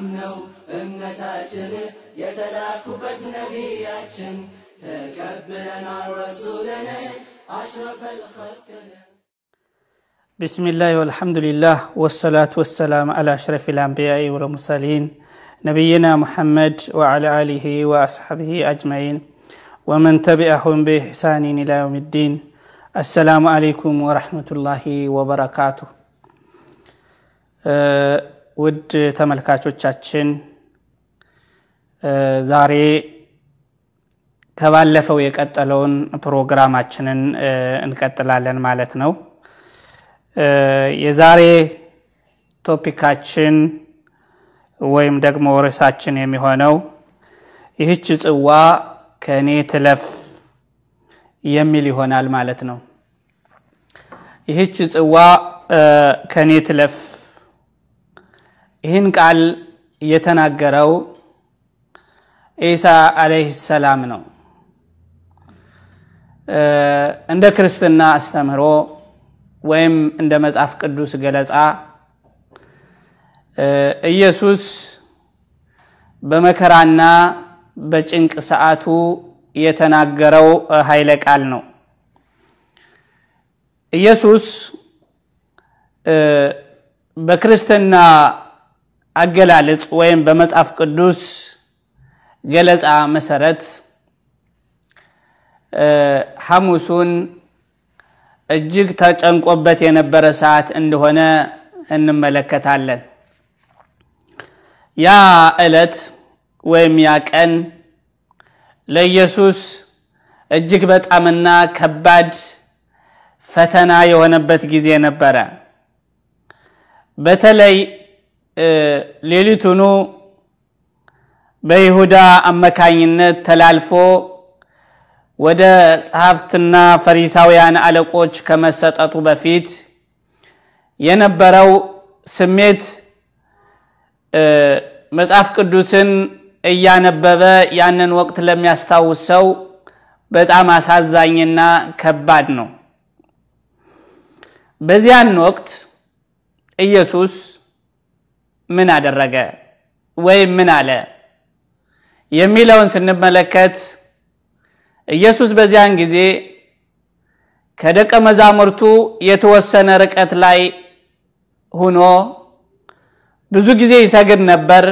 ሰላም ነው እምነታችን የተላኩበት ነቢያችን ተቀብለናል ረሱልን አሽረፈል ኸልቅን بسم الله والحمد لله والصلاة والسلام على أشرف الأنبياء والمرسلين نبينا محمد وعلى آله وأصحابه أجمعين ومن تبعهم بإحسان إلى يوم الدين السلام عليكم ورحمة الله وبركاته ውድ ተመልካቾቻችን ዛሬ ከባለፈው የቀጠለውን ፕሮግራማችንን እንቀጥላለን ማለት ነው። የዛሬ ቶፒካችን ወይም ደግሞ ርዕሳችን የሚሆነው ይህች ጽዋ ከእኔ ትለፍ የሚል ይሆናል ማለት ነው። ይህች ጽዋ ከእኔ ትለፍ ይህን ቃል የተናገረው ኢሳ አለይህ ሰላም ነው። እንደ ክርስትና አስተምህሮ ወይም እንደ መጽሐፍ ቅዱስ ገለጻ ኢየሱስ በመከራና በጭንቅ ሰዓቱ የተናገረው ኃይለ ቃል ነው። ኢየሱስ በክርስትና አገላለጽ ወይም በመጽሐፍ ቅዱስ ገለጻ መሰረት ሐሙሱን እጅግ ተጨንቆበት የነበረ ሰዓት እንደሆነ እንመለከታለን። ያ ዕለት ወይም ያ ቀን ለኢየሱስ እጅግ በጣምና ከባድ ፈተና የሆነበት ጊዜ ነበረ። በተለይ ሌሊቱኑ በይሁዳ አመካኝነት ተላልፎ ወደ ጸሐፍትና ፈሪሳውያን አለቆች ከመሰጠቱ በፊት የነበረው ስሜት መጽሐፍ ቅዱስን እያነበበ ያንን ወቅት ለሚያስታውስ ሰው በጣም አሳዛኝና ከባድ ነው። በዚያን ወቅት ኢየሱስ ምን አደረገ ወይም ምን አለ የሚለውን ስንመለከት ኢየሱስ በዚያን ጊዜ ከደቀ መዛሙርቱ የተወሰነ ርቀት ላይ ሆኖ ብዙ ጊዜ ይሰግድ ነበር።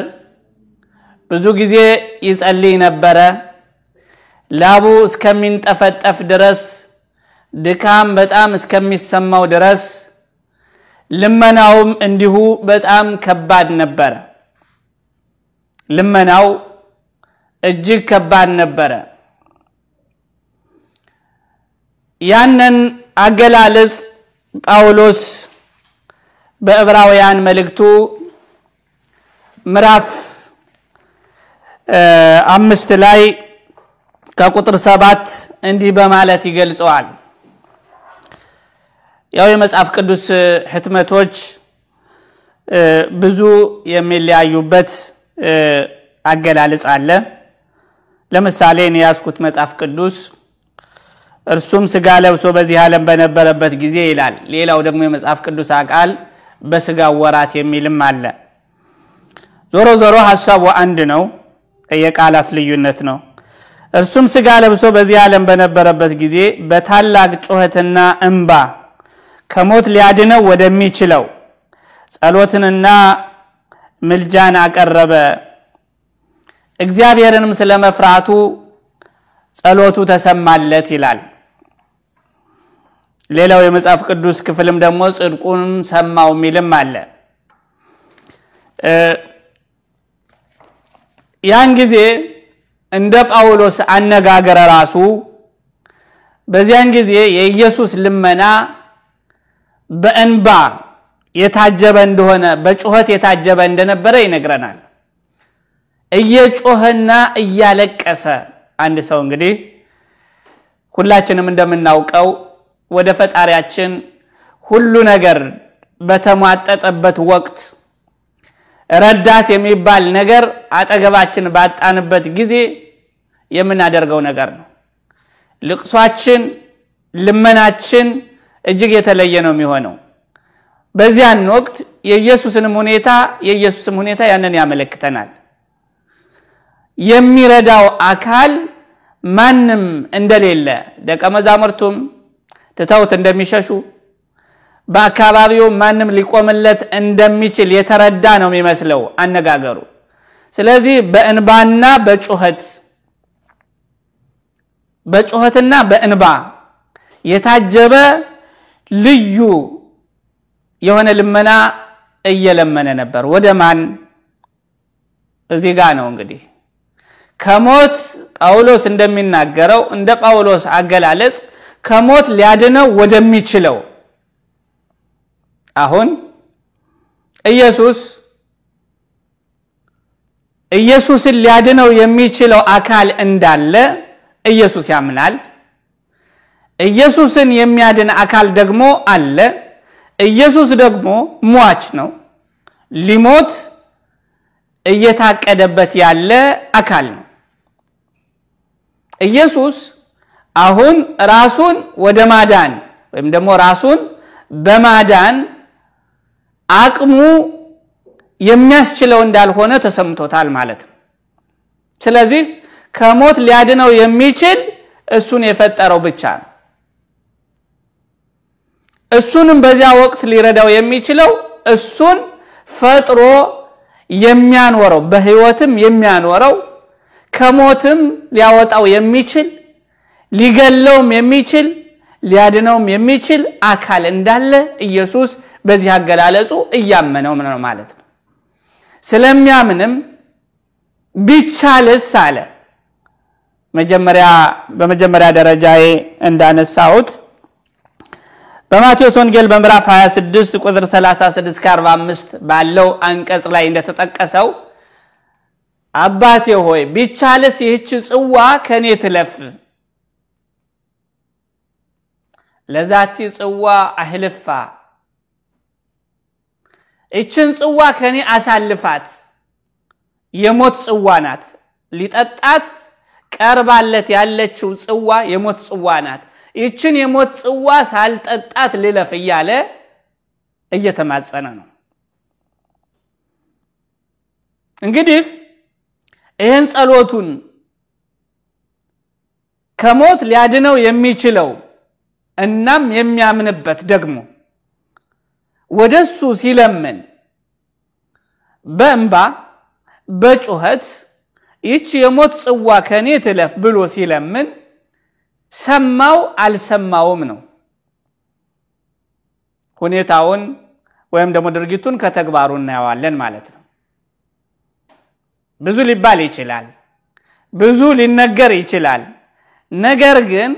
ብዙ ጊዜ ይጸልይ ነበረ። ላቡ እስከሚንጠፈጠፍ ድረስ ድካም በጣም እስከሚሰማው ድረስ ልመናውም እንዲሁ በጣም ከባድ ነበረ። ልመናው እጅግ ከባድ ነበረ። ያንን አገላለጽ ጳውሎስ በዕብራውያን መልእክቱ ምዕራፍ አምስት ላይ ከቁጥር ሰባት እንዲህ በማለት ይገልጸዋል። ያው የመጽሐፍ ቅዱስ ህትመቶች ብዙ የሚለያዩበት አገላለጽ አለ። ለምሳሌ እኔ ያዝኩት መጽሐፍ ቅዱስ እርሱም ስጋ ለብሶ በዚህ ዓለም በነበረበት ጊዜ ይላል። ሌላው ደግሞ የመጽሐፍ ቅዱስ አቃል በስጋ ወራት የሚልም አለ። ዞሮ ዞሮ ሀሳቡ አንድ ነው፣ የቃላት ልዩነት ነው። እርሱም ስጋ ለብሶ በዚህ ዓለም በነበረበት ጊዜ በታላቅ ጩኸትና እንባ ከሞት ሊያድነው ወደሚችለው ጸሎትንና ምልጃን አቀረበ። እግዚአብሔርንም ስለ መፍራቱ ጸሎቱ ተሰማለት ይላል። ሌላው የመጽሐፍ ቅዱስ ክፍልም ደግሞ ጽድቁንም ሰማው የሚልም አለ። ያን ጊዜ እንደ ጳውሎስ አነጋገረ ራሱ በዚያን ጊዜ የኢየሱስ ልመና በእንባ የታጀበ እንደሆነ በጩኸት የታጀበ እንደነበረ ይነግረናል። እየጮኸና እያለቀሰ አንድ ሰው እንግዲህ ሁላችንም እንደምናውቀው ወደ ፈጣሪያችን ሁሉ ነገር በተሟጠጠበት ወቅት ረዳት የሚባል ነገር አጠገባችን ባጣንበት ጊዜ የምናደርገው ነገር ነው። ልቅሷችን፣ ልመናችን እጅግ የተለየ ነው የሚሆነው። በዚያን ወቅት የኢየሱስንም ሁኔታ የኢየሱስም ሁኔታ ያንን ያመለክተናል። የሚረዳው አካል ማንም እንደሌለ ደቀ መዛሙርቱም ትተውት እንደሚሸሹ በአካባቢው ማንም ሊቆምለት እንደሚችል የተረዳ ነው የሚመስለው አነጋገሩ። ስለዚህ በእንባና በጩኸት በጩኸትና በእንባ የታጀበ ልዩ የሆነ ልመና እየለመነ ነበር። ወደ ማን? እዚህ ጋ ነው እንግዲህ ከሞት ጳውሎስ እንደሚናገረው እንደ ጳውሎስ አገላለጽ ከሞት ሊያድነው ወደሚችለው አሁን ኢየሱስ ኢየሱስን ሊያድነው የሚችለው አካል እንዳለ ኢየሱስ ያምናል። ኢየሱስን የሚያድን አካል ደግሞ አለ። ኢየሱስ ደግሞ ሟች ነው። ሊሞት እየታቀደበት ያለ አካል ነው። ኢየሱስ አሁን ራሱን ወደ ማዳን ወይም ደግሞ ራሱን በማዳን አቅሙ የሚያስችለው እንዳልሆነ ተሰምቶታል ማለት ነው። ስለዚህ ከሞት ሊያድነው የሚችል እሱን የፈጠረው ብቻ ነው። እሱንም በዚያ ወቅት ሊረዳው የሚችለው እሱን ፈጥሮ የሚያኖረው በሕይወትም የሚያኖረው ከሞትም ሊያወጣው የሚችል ሊገለውም የሚችል ሊያድነውም የሚችል አካል እንዳለ ኢየሱስ በዚህ አገላለጹ እያመነው ነው ማለት ነው። ስለሚያምንም ቢቻልስ አለ መጀመሪያ በመጀመሪያ ደረጃዬ እንዳነሳሁት በማቴዎስ ወንጌል በምዕራፍ 26 ቁጥር 36 እስከ 45 ባለው አንቀጽ ላይ እንደተጠቀሰው አባቴ ሆይ ቢቻልስ ይህች ጽዋ ከኔ ትለፍ፣ ለዛቲ ጽዋ አህልፋ፣ ይችን ጽዋ ከኔ አሳልፋት፣ የሞት ጽዋ ናት። ሊጠጣት ቀርባለት ያለችው ጽዋ የሞት ጽዋ ናት። ይችን የሞት ጽዋ ሳልጠጣት ልለፍ እያለ እየተማጸነ ነው። እንግዲህ ይህን ጸሎቱን ከሞት ሊያድነው የሚችለው እናም የሚያምንበት ደግሞ ወደሱ ሲለምን በእንባ በጩኸት ይቺ የሞት ጽዋ ከኔ ትለፍ ብሎ ሲለምን ሰማው አልሰማውም ነው። ሁኔታውን ወይም ደግሞ ድርጊቱን ከተግባሩ እናየዋለን ማለት ነው። ብዙ ሊባል ይችላል፣ ብዙ ሊነገር ይችላል። ነገር ግን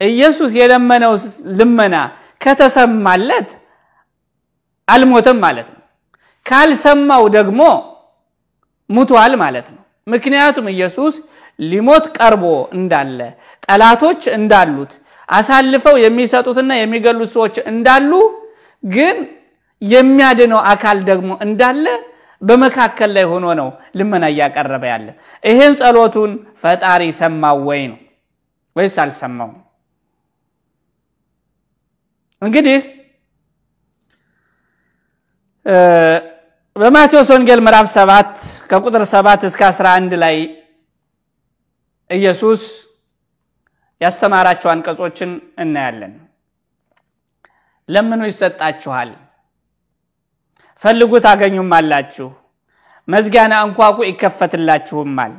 ኢየሱስ የለመነው ልመና ከተሰማለት አልሞተም ማለት ነው። ካልሰማው ደግሞ ሙቷል ማለት ነው። ምክንያቱም ኢየሱስ ሊሞት ቀርቦ እንዳለ ጠላቶች እንዳሉት አሳልፈው የሚሰጡትና የሚገሉት ሰዎች እንዳሉ ግን የሚያድነው አካል ደግሞ እንዳለ በመካከል ላይ ሆኖ ነው ልመና እያቀረበ ያለ። ይህን ጸሎቱን ፈጣሪ ሰማው ወይ ነው ወይስ አልሰማው? እንግዲህ በማቴዎስ ወንጌል ምዕራፍ 7 ከቁጥር 7 እስከ 11 ላይ ኢየሱስ ያስተማራቸው አንቀጾችን እናያለን። ለምኑ ይሰጣችኋል፣ ፈልጉ ታገኙማላችሁ፣ መዝጊያን አንኳኩ ይከፈትላችሁማል።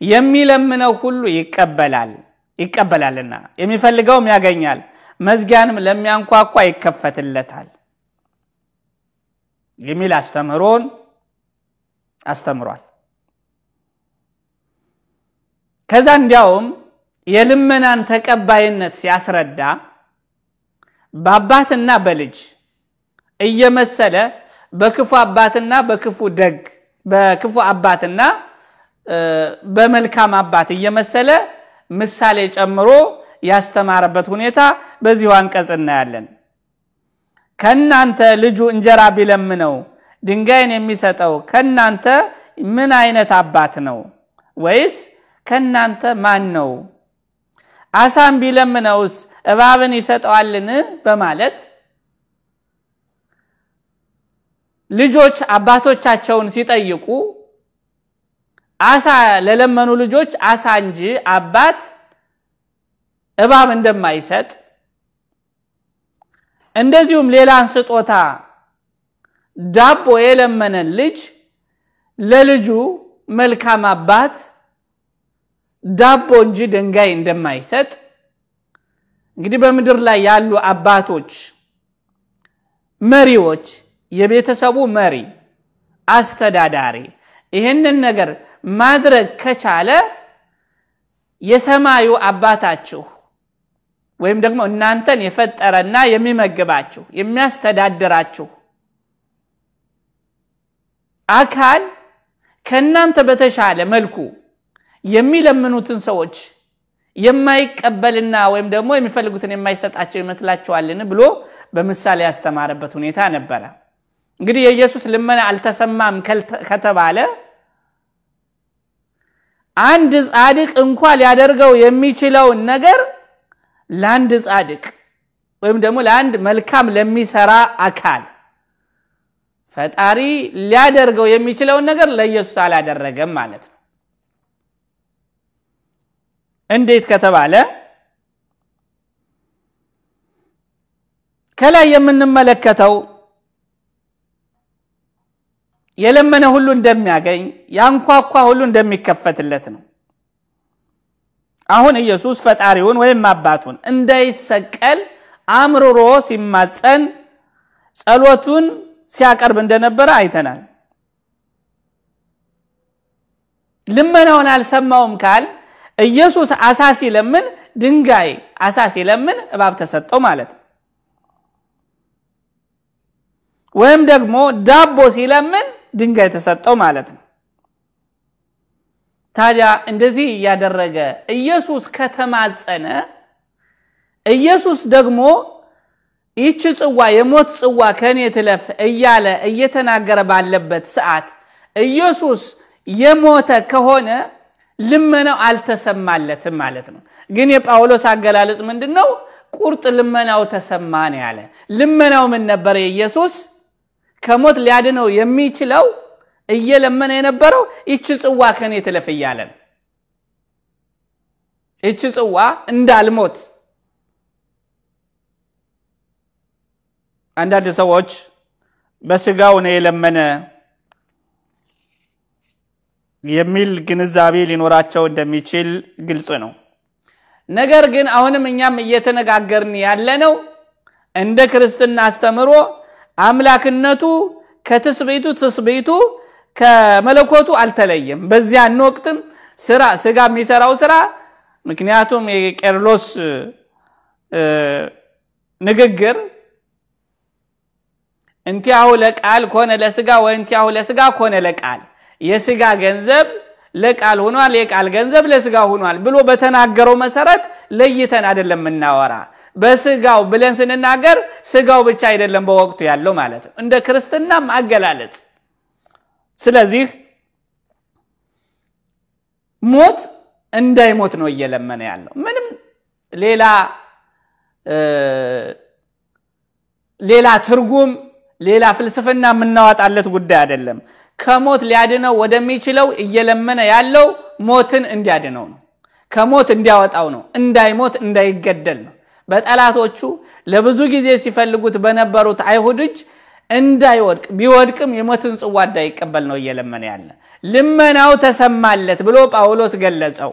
የሚለምነው ሁሉ ይቀበላል ይቀበላልና የሚፈልገውም ያገኛል፣ መዝጊያንም ለሚያንኳኳ ይከፈትለታል የሚል አስተምህሮን አስተምሯል። ከዛ እንዲያውም የልመናን ተቀባይነት ሲያስረዳ በአባትና በልጅ እየመሰለ በክፉ አባትና በክፉ ደግ በክፉ አባትና በመልካም አባት እየመሰለ ምሳሌ ጨምሮ ያስተማረበት ሁኔታ በዚሁ አንቀጽ እናያለን። ከእናንተ ልጁ እንጀራ ቢለምነው ድንጋይን የሚሰጠው ከእናንተ ምን አይነት አባት ነው? ወይስ ከእናንተ ማን ነው? አሳም ቢለምነውስ እባብን ይሰጠዋልን? በማለት ልጆች አባቶቻቸውን ሲጠይቁ አሳ ለለመኑ ልጆች አሳ እንጂ አባት እባብ እንደማይሰጥ እንደዚሁም ሌላን ስጦታ ዳቦ የለመነን ልጅ ለልጁ መልካም አባት ዳቦ እንጂ ድንጋይ እንደማይሰጥ። እንግዲህ በምድር ላይ ያሉ አባቶች፣ መሪዎች፣ የቤተሰቡ መሪ፣ አስተዳዳሪ ይህንን ነገር ማድረግ ከቻለ የሰማዩ አባታችሁ ወይም ደግሞ እናንተን የፈጠረና የሚመግባችሁ የሚያስተዳድራችሁ አካል ከእናንተ በተሻለ መልኩ የሚለምኑትን ሰዎች የማይቀበልና ወይም ደግሞ የሚፈልጉትን የማይሰጣቸው ይመስላችኋልን ብሎ በምሳሌ ያስተማረበት ሁኔታ ነበረ። እንግዲህ የኢየሱስ ልመና አልተሰማም ከተባለ አንድ ጻድቅ እንኳ ሊያደርገው የሚችለውን ነገር ለአንድ ጻድቅ ወይም ደግሞ ለአንድ መልካም ለሚሰራ አካል ፈጣሪ ሊያደርገው የሚችለውን ነገር ለኢየሱስ አላደረገም ማለት ነው። እንዴት ከተባለ ከላይ የምንመለከተው የለመነ ሁሉ እንደሚያገኝ ያንኳኳ ሁሉ እንደሚከፈትለት ነው። አሁን ኢየሱስ ፈጣሪውን ወይም አባቱን እንዳይሰቀል አምርሮ ሲማፀን ጸሎቱን ሲያቀርብ እንደነበረ አይተናል። ልመናውን አልሰማውም ካል ኢየሱስ አሳ ሲለምን ድንጋይ አሳ ሲለምን እባብ ተሰጠው ማለት ነው። ወይም ደግሞ ዳቦ ሲለምን ድንጋይ ተሰጠው ማለት ነው። ታዲያ እንደዚህ እያደረገ ኢየሱስ ከተማጸነ ኢየሱስ ደግሞ ይህች ጽዋ የሞት ጽዋ ከእኔ ትለፍ እያለ እየተናገረ ባለበት ሰዓት ኢየሱስ የሞተ ከሆነ ልመናው አልተሰማለትም ማለት ነው። ግን የጳውሎስ አገላለጽ ምንድን ነው? ቁርጥ ልመናው ተሰማ ነው ያለ። ልመናው ምን ነበረ? የኢየሱስ ከሞት ሊያድነው የሚችለው እየለመነ የነበረው ይቺ ጽዋ ከኔ ትለፍ እያለ ነው። ይቺ ጽዋ እንዳልሞት አንዳንድ ሰዎች በስጋው ነው የለመነ የሚል ግንዛቤ ሊኖራቸው እንደሚችል ግልጽ ነው። ነገር ግን አሁንም እኛም እየተነጋገርን ያለነው እንደ ክርስትና አስተምሮ አምላክነቱ ከትስብእቱ ትስብእቱ ከመለኮቱ አልተለየም። በዚያን ወቅትም ስራ ስጋ የሚሰራው ስራ ምክንያቱም የቄርሎስ ንግግር እንቲያሁ ለቃል ኮነ ለስጋ ወእንቲያሁ ለስጋ ኮነ ለቃል የስጋ ገንዘብ ለቃል ሆኗል፣ የቃል ገንዘብ ለስጋ ሆኗል ብሎ በተናገረው መሰረት ለይተን አይደለም የምናወራ። በስጋው ብለን ስንናገር ስጋው ብቻ አይደለም በወቅቱ ያለው ማለት ነው፣ እንደ ክርስትናም አገላለጽ። ስለዚህ ሞት እንዳይሞት ነው እየለመነ ያለው። ምንም ሌላ ሌላ ትርጉም ሌላ ፍልስፍና የምናወጣለት ጉዳይ አይደለም። ከሞት ሊያድነው ወደሚችለው እየለመነ ያለው ሞትን እንዲያድነው ነው። ከሞት እንዲያወጣው ነው። እንዳይሞት እንዳይገደል ነው። በጠላቶቹ ለብዙ ጊዜ ሲፈልጉት በነበሩት አይሁድ እጅ እንዳይወድቅ ቢወድቅም የሞትን ጽዋ እንዳይቀበል ነው እየለመነ ያለ። ልመናው ተሰማለት ብሎ ጳውሎስ ገለጸው።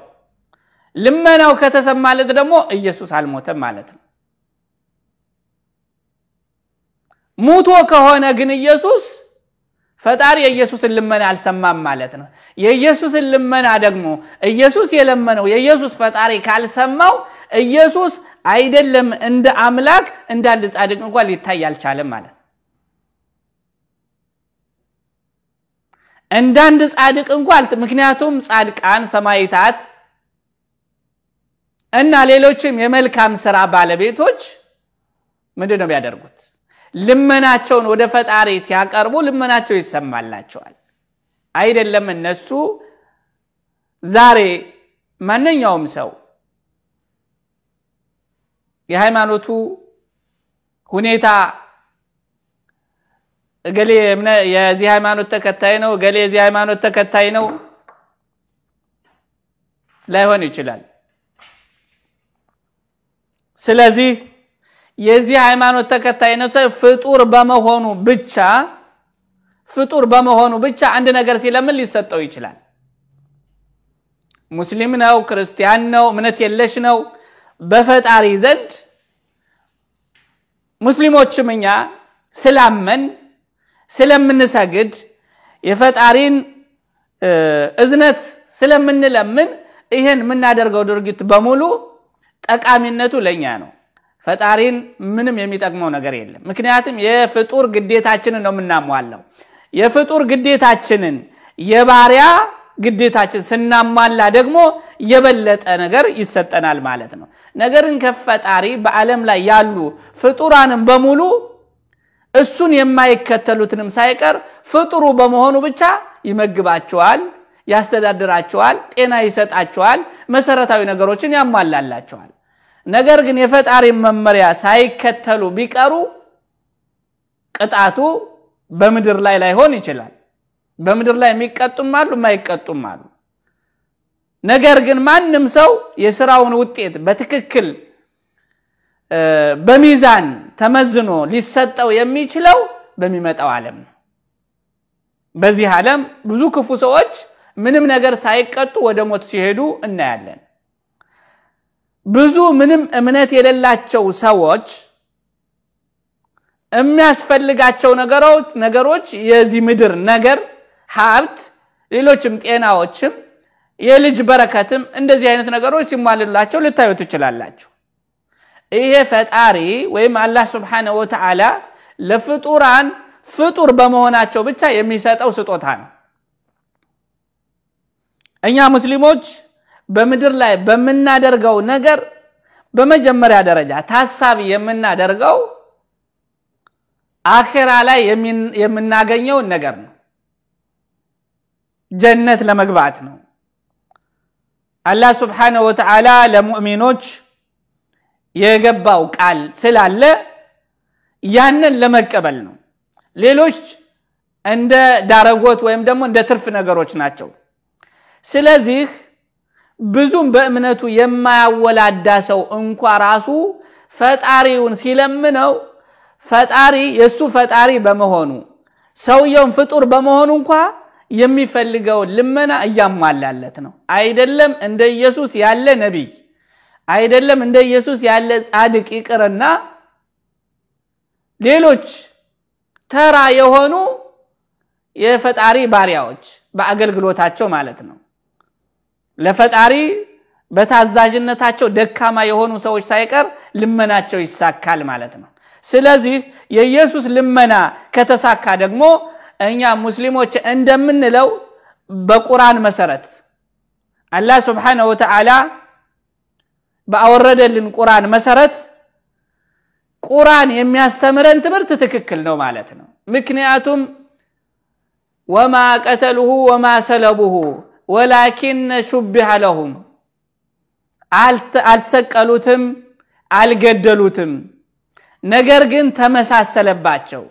ልመናው ከተሰማለት ደግሞ ኢየሱስ አልሞተም ማለት ነው። ሙቶ ከሆነ ግን ኢየሱስ ፈጣሪ የኢየሱስን ልመና አልሰማም ማለት ነው። የኢየሱስን ልመና ደግሞ ኢየሱስ የለመነው የኢየሱስ ፈጣሪ ካልሰማው ኢየሱስ አይደለም እንደ አምላክ እንደ አንድ ጻድቅ እንኳን ሊታይ አልቻለም ማለት ነው። እንደ አንድ ጻድቅ እንኳን ምክንያቱም ጻድቃን ሰማይታት እና ሌሎችም የመልካም ስራ ባለቤቶች ምንድን ነው የሚያደርጉት? ልመናቸውን ወደ ፈጣሪ ሲያቀርቡ ልመናቸው ይሰማላቸዋል። አይደለም እነሱ ዛሬ ማንኛውም ሰው የሃይማኖቱ ሁኔታ እገሌ የዚህ ሃይማኖት ተከታይ ነው፣ እገሌ የዚህ ሃይማኖት ተከታይ ነው ላይሆን ይችላል። ስለዚህ የዚህ ሃይማኖት ተከታይነት ፍጡር በመሆኑ ብቻ ፍጡር በመሆኑ ብቻ አንድ ነገር ሲለምን ሊሰጠው ይችላል። ሙስሊም ነው፣ ክርስቲያን ነው፣ እምነት የለሽ ነው። በፈጣሪ ዘንድ ሙስሊሞችም እኛ ስላመን ስለምንሰግድ የፈጣሪን እዝነት ስለምንለምን ይህን የምናደርገው ድርጊት በሙሉ ጠቃሚነቱ ለእኛ ነው። ፈጣሪን ምንም የሚጠቅመው ነገር የለም። ምክንያቱም የፍጡር ግዴታችንን ነው የምናሟላው። የፍጡር ግዴታችንን የባሪያ ግዴታችን ስናሟላ ደግሞ የበለጠ ነገር ይሰጠናል ማለት ነው። ነገርን ከፈጣሪ በዓለም ላይ ያሉ ፍጡራንም በሙሉ እሱን የማይከተሉትንም ሳይቀር ፍጡሩ በመሆኑ ብቻ ይመግባቸዋል፣ ያስተዳድራቸዋል፣ ጤና ይሰጣቸዋል፣ መሰረታዊ ነገሮችን ያሟላላቸዋል። ነገር ግን የፈጣሪን መመሪያ ሳይከተሉ ቢቀሩ ቅጣቱ በምድር ላይ ላይሆን ይችላል። በምድር ላይ የሚቀጡም አሉ፣ የማይቀጡም አሉ። ነገር ግን ማንም ሰው የስራውን ውጤት በትክክል በሚዛን ተመዝኖ ሊሰጠው የሚችለው በሚመጣው ዓለም ነው። በዚህ ዓለም ብዙ ክፉ ሰዎች ምንም ነገር ሳይቀጡ ወደ ሞት ሲሄዱ እናያለን። ብዙ ምንም እምነት የሌላቸው ሰዎች የሚያስፈልጋቸው ነገሮች የዚህ ምድር ነገር ሀብት፣ ሌሎችም ጤናዎችም፣ የልጅ በረከትም እንደዚህ አይነት ነገሮች ሲሟልላቸው ልታዩ ትችላላችሁ። ይሄ ፈጣሪ ወይም አላህ ስብሓነሁ ወተዓላ ለፍጡራን ፍጡር በመሆናቸው ብቻ የሚሰጠው ስጦታ ነው። እኛ ሙስሊሞች በምድር ላይ በምናደርገው ነገር በመጀመሪያ ደረጃ ታሳቢ የምናደርገው አኼራ ላይ የምናገኘውን ነገር ነው። ጀነት ለመግባት ነው። አላህ ስብሓነሁ ወተዓላ ለሙእሚኖች የገባው ቃል ስላለ ያንን ለመቀበል ነው። ሌሎች እንደ ዳረጎት ወይም ደግሞ እንደ ትርፍ ነገሮች ናቸው። ስለዚህ ብዙም በእምነቱ የማያወላዳ ሰው እንኳ ራሱ ፈጣሪውን ሲለምነው ፈጣሪ የእሱ ፈጣሪ በመሆኑ ሰውየውን ፍጡር በመሆኑ እንኳ የሚፈልገውን ልመና እያሟላለት ነው። አይደለም እንደ ኢየሱስ ያለ ነቢይ አይደለም እንደ ኢየሱስ ያለ ጻድቅ ይቅርና ሌሎች ተራ የሆኑ የፈጣሪ ባሪያዎች በአገልግሎታቸው ማለት ነው ለፈጣሪ በታዛዥነታቸው ደካማ የሆኑ ሰዎች ሳይቀር ልመናቸው ይሳካል ማለት ነው። ስለዚህ የኢየሱስ ልመና ከተሳካ ደግሞ እኛ ሙስሊሞች እንደምንለው በቁርአን መሰረት አላህ ስብሓነሁ ወተዓላ በአወረደልን ቁርአን መሰረት ቁርአን የሚያስተምረን ትምህርት ትክክል ነው ማለት ነው። ምክንያቱም ወማ ቀተልሁ ወማ ሰለቡሁ ወላኪን ሹቢሐ ለሁም አልሰቀሉትም፣ አልገደሉትም፣ ነገር ግን ተመሳሰለባቸው።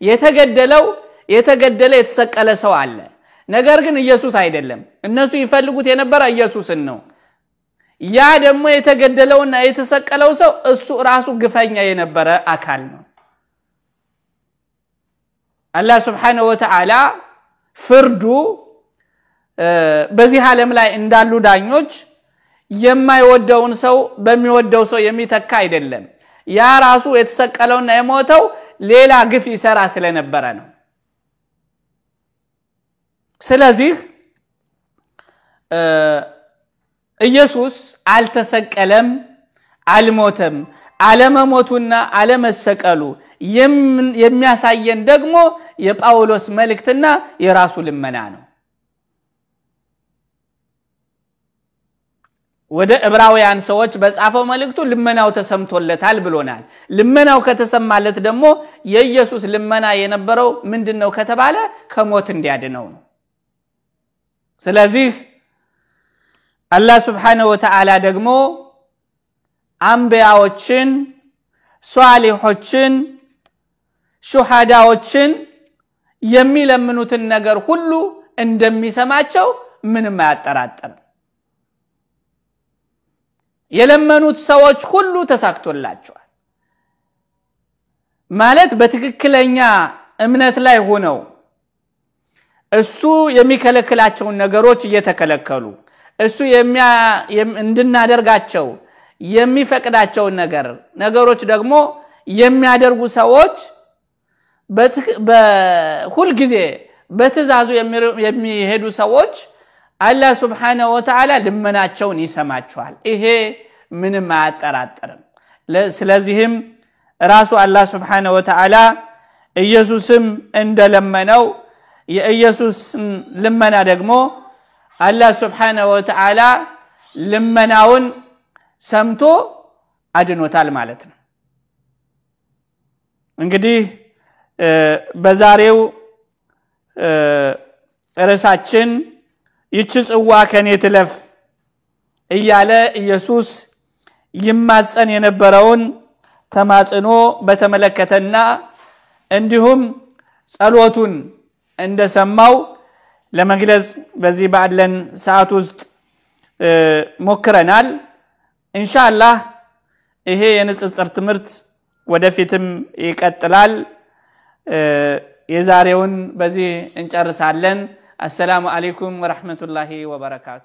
የተገደለው የተገደለ የተሰቀለ ሰው አለ። ነገር ግን ኢየሱስ አይደለም። እነሱ ይፈልጉት የነበረ ኢየሱስን ነው። ያ ደግሞ የተገደለውና የተሰቀለው ሰው እሱ ራሱ ግፈኛ የነበረ አካል ነው። አላህ ስብሓነሁ ወተዓላ ፍርዱ በዚህ ዓለም ላይ እንዳሉ ዳኞች የማይወደውን ሰው በሚወደው ሰው የሚተካ አይደለም። ያ ራሱ የተሰቀለውና የሞተው ሌላ ግፍ ይሰራ ስለነበረ ነው። ስለዚህ ኢየሱስ አልተሰቀለም፣ አልሞተም። አለመሞቱና አለመሰቀሉ የሚያሳየን ደግሞ የጳውሎስ መልእክትና የራሱ ልመና ነው። ወደ ዕብራውያን ሰዎች በጻፈው መልእክቱ ልመናው ተሰምቶለታል ብሎናል። ልመናው ከተሰማለት ደግሞ የኢየሱስ ልመና የነበረው ምንድን ነው ከተባለ ከሞት እንዲያድነው ነው። ስለዚህ አላህ ስብሓነሁ ወተዓላ ደግሞ አንቢያዎችን፣ ሷሊሖችን፣ ሹሃዳዎችን የሚለምኑትን ነገር ሁሉ እንደሚሰማቸው ምንም አያጠራጥርም። የለመኑት ሰዎች ሁሉ ተሳክቶላቸዋል ማለት በትክክለኛ እምነት ላይ ሆነው እሱ የሚከለክላቸውን ነገሮች እየተከለከሉ እሱ እንድናደርጋቸው የሚፈቅዳቸውን ነገር ነገሮች ደግሞ የሚያደርጉ ሰዎች ሁልጊዜ በትእዛዙ የሚሄዱ ሰዎች አላህ ስብሓነሁ ወተዓላ ልመናቸውን ይሰማቸዋል። ይሄ ምንም አያጠራጥርም። ስለዚህም ራሱ አላህ ስብሓነሁ ወተዓላ ኢየሱስም እንደለመነው የኢየሱስን ልመና ደግሞ አላህ ስብሓነሁ ወተዓላ ልመናውን ሰምቶ አድኖታል ማለት ነው። እንግዲህ በዛሬው ርዕሳችን ይቺ ጽዋ ከኔ ትለፍ እያለ ኢየሱስ ይማፀን የነበረውን ተማጽኖ በተመለከተና እንዲሁም ጸሎቱን እንደሰማው ለመግለጽ በዚህ ባለን ሰዓት ውስጥ ሞክረናል። ኢንሻአላህ ይሄ የንጽጽር ትምህርት ወደፊትም ይቀጥላል። የዛሬውን በዚህ እንጨርሳለን። አሰላሙ አለይኩም ወረሕመቱላሂ ወበረካቱ።